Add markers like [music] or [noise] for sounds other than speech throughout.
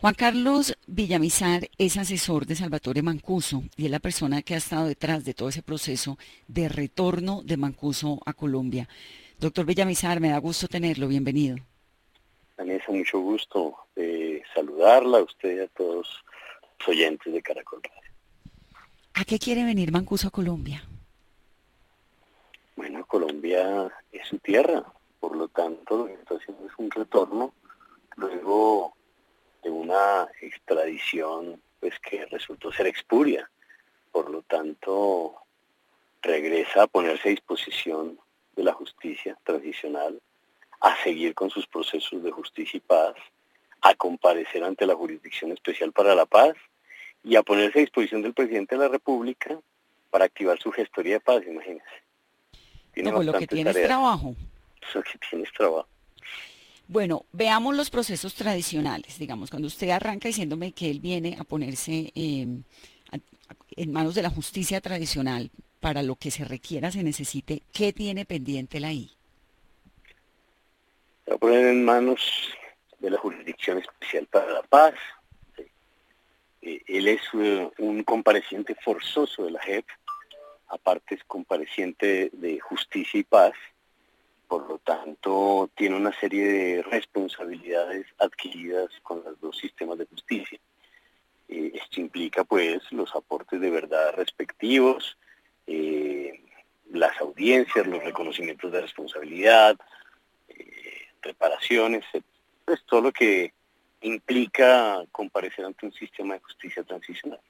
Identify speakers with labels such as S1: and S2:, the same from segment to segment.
S1: Juan Carlos Villamizar es asesor de Salvatore Mancuso y es la persona que ha estado detrás de todo ese proceso de retorno de Mancuso a Colombia. Doctor Villamizar, me da gusto tenerlo, bienvenido.
S2: Vanessa, mucho gusto de saludarla a usted y a todos los oyentes de Caracol Radio.
S1: ¿A qué quiere venir Mancuso a Colombia?
S2: Bueno, Colombia es su tierra, por lo tanto lo que está haciendo es un retorno luego una extradición pues que resultó ser expuria. Por lo tanto, regresa a ponerse a disposición de la justicia tradicional, a seguir con sus procesos de justicia y paz, a comparecer ante la Jurisdicción Especial para la Paz y a ponerse a disposición del presidente de la República para activar su gestoría de paz, imagínense.
S1: Tiene lo que tiene es trabajo.
S2: Lo que tiene es trabajo.
S1: Bueno, veamos los procesos tradicionales, digamos, cuando usted arranca diciéndome que él viene a ponerse em, en manos de la justicia tradicional para lo que se requiera, se necesite, ¿qué tiene pendiente la I?
S2: Se va a poner en manos de la Jurisdicción Especial para la Paz. Eh, él es eh, un compareciente forzoso de la JEP, aparte es compareciente de Justicia y Paz, por lo tanto tiene una serie de responsabilidades adquiridas con los dos sistemas de justicia. Eh, esto implica pues los aportes de verdad respectivos, eh, las audiencias, los reconocimientos de responsabilidad, eh, reparaciones, pues todo lo que implica comparecer ante un sistema de justicia transicional.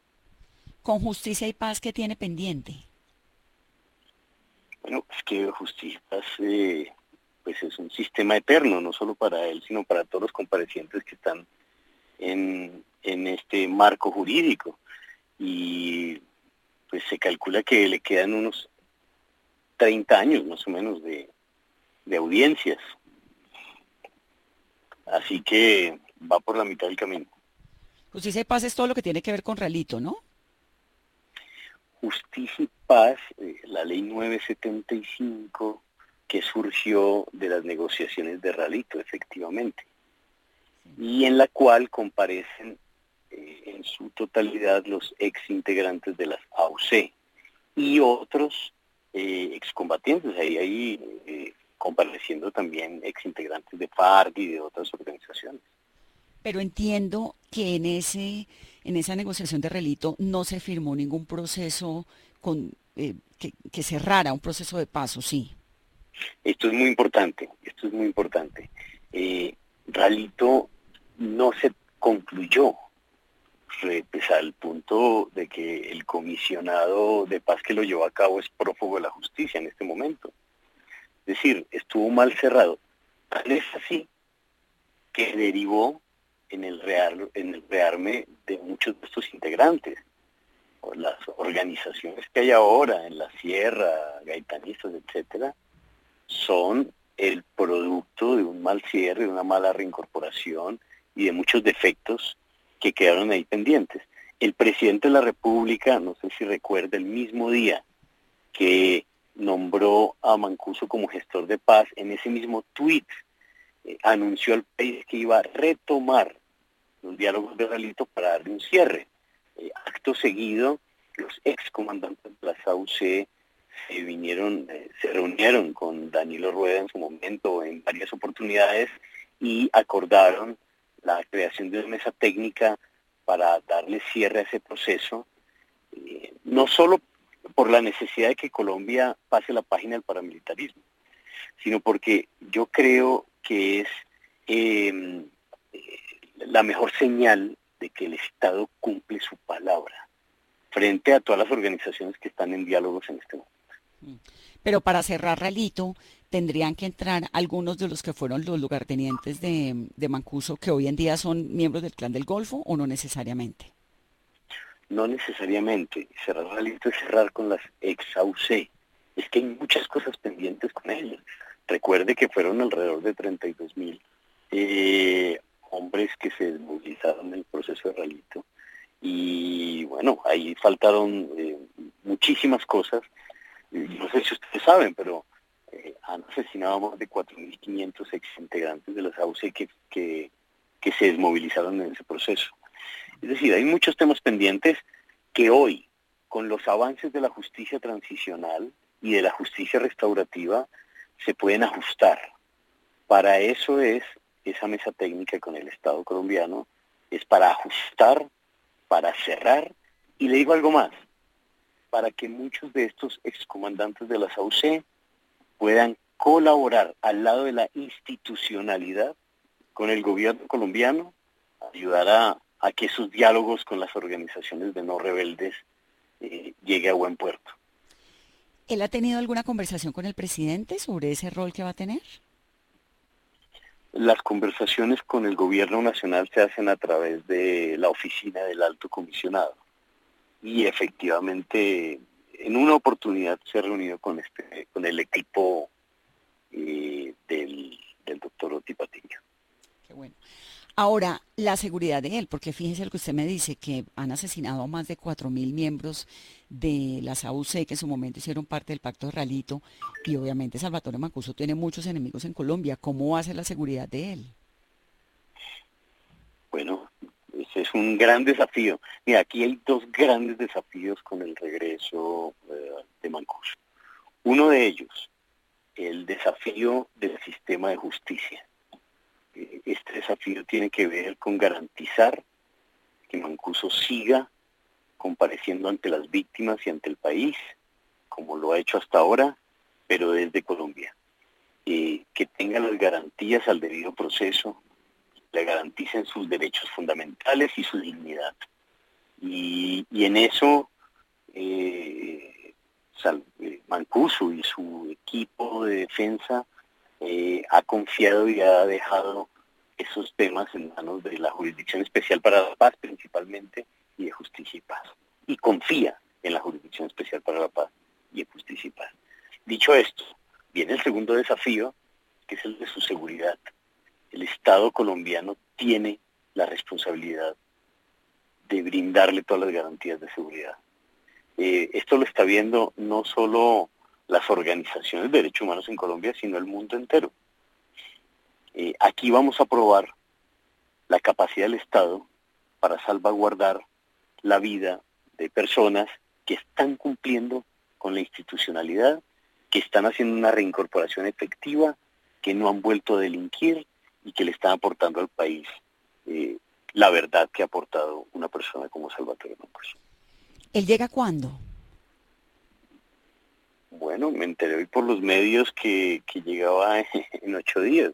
S1: ¿Con justicia y paz qué tiene pendiente?
S2: Bueno, es que justicia eh, pues es un sistema eterno, no solo para él, sino para todos los comparecientes que están en, este marco jurídico. Y pues se calcula que le quedan unos 30 años más o menos de, de audiencias. Así que va por la mitad del camino.
S1: Justicia y paz es todo lo que tiene que ver con Realito, ¿no?
S2: Justicia y Paz, eh, la ley 975, que surgió de las negociaciones de Ralito, efectivamente, y en la cual comparecen eh, en su totalidad los ex integrantes de las AUC y otros eh, excombatientes, ahí, ahí compareciendo también ex integrantes de FARC y de otras organizaciones.
S1: Pero entiendo que en ese en esa negociación de relito no se firmó ningún proceso eh, que, cerrara un proceso de paso, sí.
S2: Esto es muy importante, esto es muy importante. Eh, Ralito no se concluyó pues, al punto de que el comisionado de paz que lo llevó a cabo es prófugo de la justicia en este momento. Es decir, estuvo mal cerrado. Tal es así que derivó en el, real, en el rearme de muchos de estos integrantes. Las organizaciones que hay ahora en la sierra, gaitanistas, etcétera, son el producto de un mal cierre, de una mala reincorporación y de muchos defectos que quedaron ahí pendientes. El presidente de la República, no sé si recuerda, el mismo día que nombró a Mancuso como gestor de paz, en ese mismo tuit eh, anunció al país que iba a retomar los diálogos de Ralito para darle un cierre. Eh, acto seguido, los ex comandantes de la SAUC se vinieron, eh, se reunieron con Danilo Rueda en su momento en varias oportunidades y acordaron la creación de una mesa técnica para darle cierre a ese proceso, eh, no solo por la necesidad de que Colombia pase la página del paramilitarismo, sino porque yo creo que es la mejor señal de que el Estado cumple su palabra frente a todas las organizaciones que están en diálogos en este momento. Mm.
S1: Pero para cerrar Ralito, tendrían que entrar algunos de los que fueron los lugartenientes de, de Mancuso, que hoy en día son miembros del Clan del Golfo, o no necesariamente?
S2: No necesariamente. Cerrar Ralito es cerrar con las ex-AUC. Es que hay muchas cosas pendientes con ellos. Recuerde que fueron alrededor de 32 mil eh, hombres que se desmovilizaron en el proceso de Ralito. Y bueno, ahí faltaron eh, muchísimas cosas. No sé si ustedes saben, pero eh, han asesinado más de 4.500 ex integrantes de las AUC que, que que se desmovilizaron en ese proceso. Es decir, hay muchos temas pendientes que hoy, con los avances de la justicia transicional y de la justicia restaurativa, se pueden ajustar. Para eso es esa mesa técnica con el Estado colombiano, es para ajustar, para cerrar, y le digo algo más, para que muchos de estos excomandantes de la SAUC puedan colaborar al lado de la institucionalidad con el gobierno colombiano, ayudar a, que sus diálogos con las organizaciones de no rebeldes eh, llegue a buen puerto.
S1: ¿Él ha tenido alguna conversación con el presidente sobre ese rol que va a tener?
S2: Las conversaciones con el gobierno nacional se hacen a través de la oficina del alto comisionado y efectivamente en una oportunidad se ha reunido con este con el equipo eh, del, doctor Oti
S1: Qué bueno. Ahora, la seguridad de él, porque fíjese lo que usted me dice, que han asesinado a más de 4.000 miembros de las AUC que en su momento hicieron parte del pacto de Ralito, y obviamente Salvatore Mancuso tiene muchos enemigos en Colombia. ¿Cómo va a ser la seguridad de él?
S2: Bueno, ese es un gran desafío. Mira, aquí hay dos grandes desafíos con el regreso eh, de Mancuso. Uno de ellos, el desafío del sistema de justicia. Este desafío tiene que ver con garantizar que Mancuso siga compareciendo ante las víctimas y ante el país, como lo ha hecho hasta ahora, pero desde Colombia. Que tenga las garantías al debido proceso, le garanticen sus derechos fundamentales y su dignidad. Y, en eso eh, eh, Mancuso y su equipo de defensa eh, ha confiado y ha dejado esos temas en manos de la Jurisdicción Especial para la Paz principalmente y de Justicia y Paz. Y confía en la Jurisdicción Especial para la Paz y de Justicia y Paz. Dicho esto, viene el segundo desafío, que es el de su seguridad el Estado colombiano tiene la responsabilidad de brindarle todas las garantías de seguridad. Eh, esto lo está viendo no solo las organizaciones de derechos humanos en Colombia, sino el mundo entero. Aquí vamos a probar la capacidad del Estado para salvaguardar la vida de personas que están cumpliendo con la institucionalidad, que están haciendo una reincorporación efectiva, que no han vuelto a delinquir, y que le están aportando al país eh, la verdad que ha aportado una persona como Salvatore Mancuso.
S1: ¿Él llega cuándo?
S2: Bueno, me enteré hoy por los medios que, llegaba [laughs] en ocho días.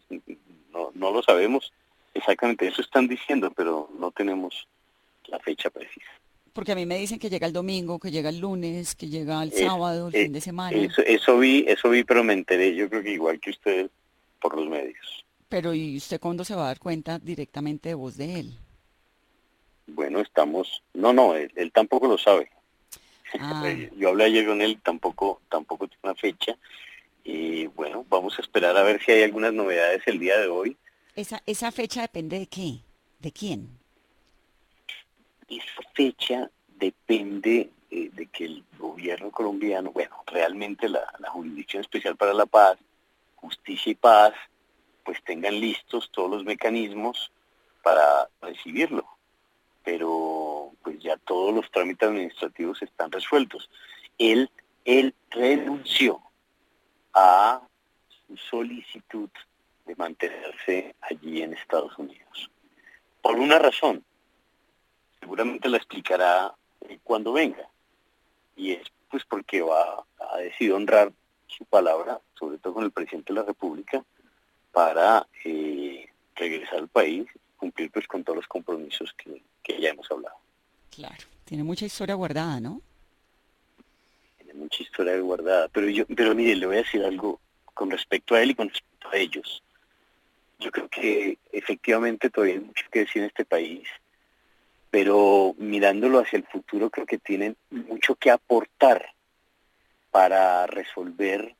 S2: No, no lo sabemos exactamente, eso están diciendo, pero no tenemos la fecha precisa.
S1: Porque a mí me dicen que llega el domingo, que llega el lunes, que llega el sábado, el fin de semana.
S2: Eso, eso vi, eso vi, pero me enteré, yo creo que igual que ustedes, por los medios.
S1: Pero ¿y usted cuándo se va a dar cuenta directamente de voz de él?
S2: Bueno, estamos... No, no, él, tampoco lo sabe. Ah. Yo hablé ayer con él, tampoco, tampoco tiene una fecha. Y bueno, vamos a esperar a ver si hay algunas novedades el día de hoy.
S1: ¿Esa, esa fecha depende de qué? ¿De quién?
S2: Esa fecha depende eh, de que el gobierno colombiano, bueno, realmente la Jurisdicción Especial para la Paz, Justicia y Paz, pues tengan listos todos los mecanismos para recibirlo. Todos los trámites administrativos están resueltos. Él, él renunció a su solicitud de mantenerse allí en Estados Unidos. Por una razón, seguramente la explicará cuando venga. Y es pues porque va a decidir honrar su palabra, sobre todo con el presidente de la República, para eh, regresar al país, cumplir pues con todos los compromisos que, ya hemos hablado.
S1: Claro, tiene mucha historia guardada, ¿no?
S2: Tiene mucha historia guardada, pero yo, pero mire, le voy a decir algo con respecto a él y con respecto a ellos. Yo creo que efectivamente todavía hay mucho que decir en este país, pero mirándolo hacia el futuro creo que tienen mucho que aportar para resolver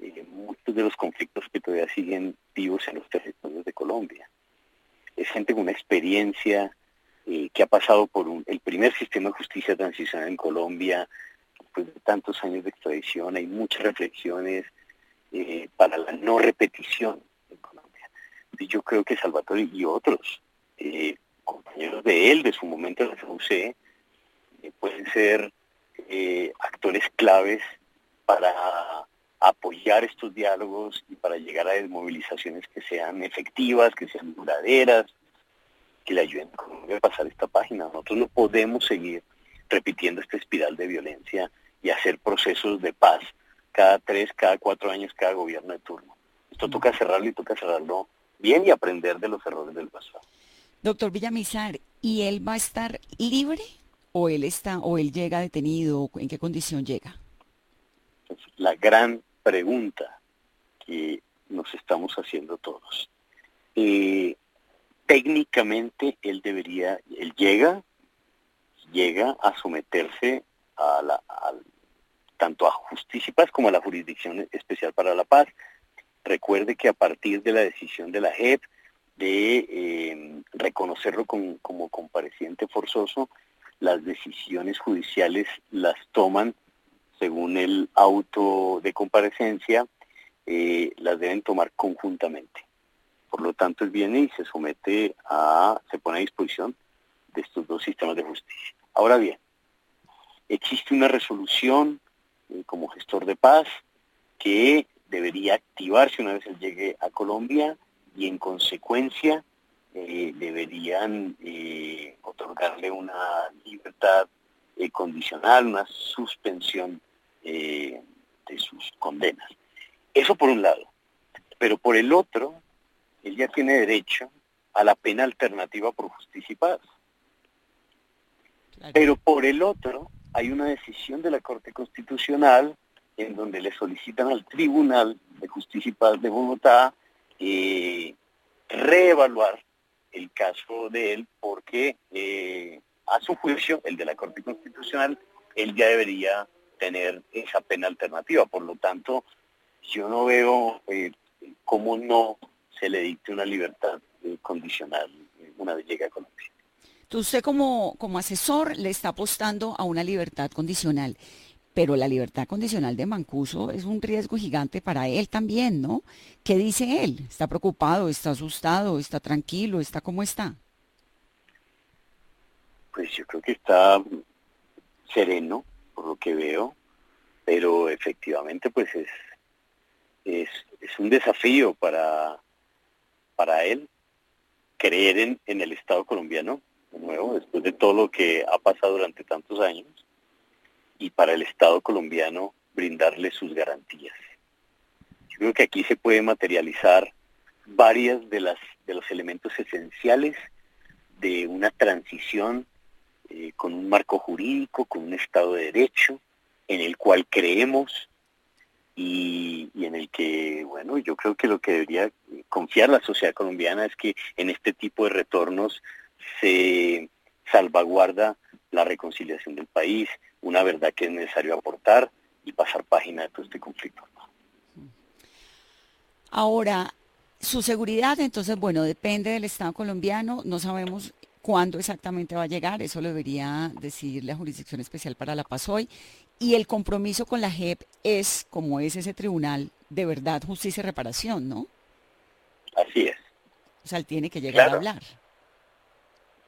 S2: eh, muchos de los conflictos que todavía siguen vivos en los territorios de Colombia. Es gente con una experiencia eh, que ha pasado por el primer sistema de justicia transicional en Colombia, después de tantos años de extradición, hay muchas reflexiones eh, para la no repetición en Colombia. Y yo creo que Salvatore y otros eh, compañeros de él, de su momento en la pueden ser actores claves para apoyar estos diálogos y para llegar a desmovilizaciones que sean efectivas, que sean duraderas, que le ayuden a pasar esta página. Nosotros no podemos seguir repitiendo esta espiral de violencia y hacer procesos de paz cada tres, cada cuatro años, cada gobierno de turno. Esto toca cerrarlo y toca cerrarlo bien y aprender de los errores del pasado.
S1: Doctor Villamizar, ¿y él va a estar libre o él está o él llega detenido? ¿En qué condición llega?
S2: la gran pregunta que nos estamos haciendo todos. Eh, técnicamente él debería, él llega, llega a someterse a la, tanto a justicia y paz como a la jurisdicción especial para la paz. Recuerde que a partir de la decisión de la JEP de eh, reconocerlo como compareciente forzoso, las decisiones judiciales las toman según el auto de comparecencia, eh, las deben tomar conjuntamente. Por lo tanto, él viene y se somete a, se pone a disposición de estos dos sistemas de justicia. Ahora bien, existe una resolución eh, como gestor de paz que debería activarse una vez él llegue a Colombia y en consecuencia eh, deberían eh, otorgarle una libertad condicional, una suspensión de sus condenas. Eso por un lado. Pero por el otro, él ya tiene derecho a la pena alternativa por justicia y paz. Pero por el otro, hay una decisión de la Corte Constitucional en donde le solicitan al Tribunal de Justicia y Paz de Bogotá eh, reevaluar el caso de él porque eh, a su juicio, el de la Corte Constitucional, él ya debería tener esa pena alternativa. Por lo tanto, yo no veo eh, cómo no se le dicte una libertad eh, condicional una vez llegue a Colombia.
S1: Usted como, como asesor le está apostando a una libertad condicional, pero la libertad condicional de Mancuso es un riesgo gigante para él también, ¿no? ¿Qué dice él? ¿Está preocupado? ¿Está asustado? ¿Está tranquilo? ¿Está cómo está?
S2: Pues yo creo que está sereno, por lo que veo, pero efectivamente pues es, es, es un desafío para, para él creer en, el Estado colombiano, de nuevo, después de todo lo que ha pasado durante tantos años, y para el Estado colombiano brindarle sus garantías. Yo creo que aquí se puede materializar varias de las de los elementos esenciales de una transición eh, con un marco jurídico, con un Estado de Derecho, en el cual creemos y, en el que, bueno, yo creo que lo que debería confiar la sociedad colombiana es que en este tipo de retornos se salvaguarda la reconciliación del país, una verdad que es necesario aportar y pasar página de todo este conflicto.
S1: Ahora, su seguridad, entonces, bueno, depende del Estado colombiano, no sabemos cuándo exactamente va a llegar, eso lo debería decidir la Jurisdicción Especial para la Paz hoy, y el compromiso con la JEP es, como es ese tribunal, de verdad, justicia y reparación, ¿no?
S2: Así es.
S1: O sea, él tiene que llegar a hablar.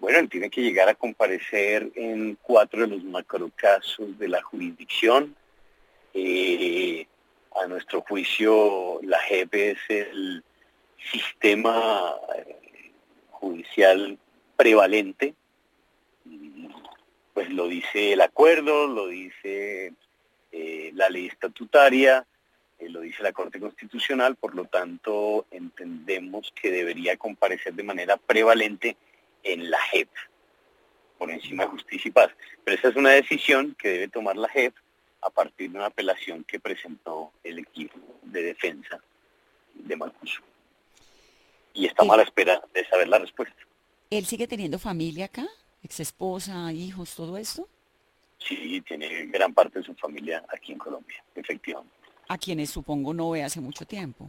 S2: Bueno, él tiene que llegar a comparecer en cuatro de los macrocasos de la jurisdicción. Eh, a nuestro juicio, la JEP es el sistema eh, judicial prevalente pues lo dice el acuerdo, lo dice eh, la ley estatutaria, eh, lo dice la Corte Constitucional, por lo tanto entendemos que debería comparecer de manera prevalente en la JEP, por encima de justicia y paz. Pero esa es una decisión que debe tomar la JEP a partir de una apelación que presentó el equipo de defensa de Mancuso. Y estamos a la espera de saber la respuesta.
S1: ¿Él sigue teniendo familia acá? Ex esposa, hijos, todo esto?
S2: Sí, tiene gran parte de su familia aquí en Colombia, efectivamente.
S1: A quienes supongo no ve hace mucho tiempo.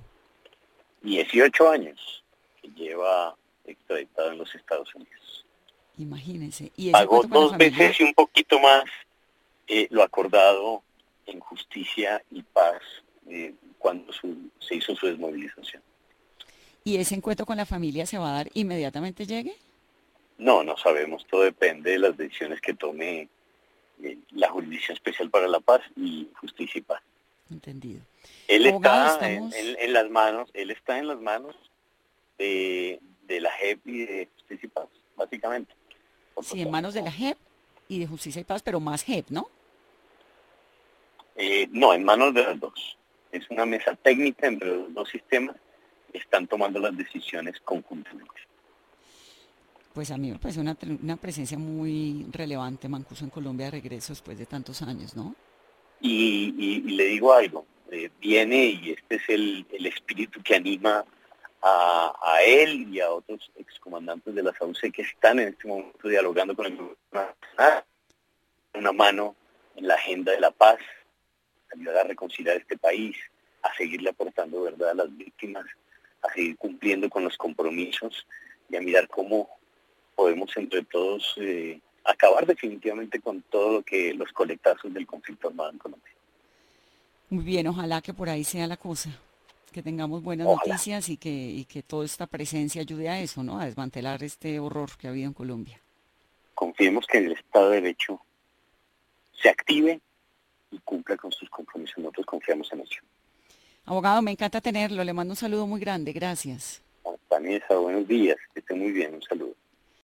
S2: 18 años que lleva extraditado en los Estados Unidos.
S1: Imagínense. ¿Y
S2: Pagó dos veces y un poquito más eh, lo acordado en justicia y paz eh, cuando se hizo su desmovilización.
S1: ¿Y ese encuentro con la familia se va a dar inmediatamente llegue?
S2: No, no sabemos, todo depende de las decisiones que tome eh, la Jurisdicción Especial para la Paz y Justicia y Paz.
S1: Entendido.
S2: Él está en, las manos, él está en las manos de, la JEP y de Justicia y Paz, básicamente.
S1: Sí, en manos de la JEP y de Justicia y Paz, pero más JEP, ¿no?
S2: Eh, no, en manos de las dos. Es una mesa técnica entre los dos sistemas están tomando las decisiones conjuntamente.
S1: Pues a mí me parece una, una presencia muy relevante Mancuso en Colombia de regreso después de tantos años, ¿no?
S2: Y, le digo algo, eh, viene y este es el, espíritu que anima a, él y a otros excomandantes de la SAUCE que están en este momento dialogando con el gobierno nacional, una mano en la agenda de la paz, ayudar a reconciliar este país, a seguirle aportando verdad a las víctimas, a seguir cumpliendo con los compromisos y a mirar cómo podemos entre todos eh, acabar definitivamente con todo lo que los colectazos del conflicto armado en Colombia.
S1: Muy bien, ojalá que por ahí sea la cosa, que tengamos buenas noticias y que, y que toda esta presencia ayude a eso, ¿no? A desmantelar este horror que ha habido en Colombia.
S2: Confiemos que el Estado de Derecho se active y cumpla con sus compromisos. Nosotros confiamos en ello.
S1: Abogado, me encanta tenerlo. Le mando un saludo muy grande. Gracias.
S2: Vanessa, buenos días. Que esté muy bien. Un saludo.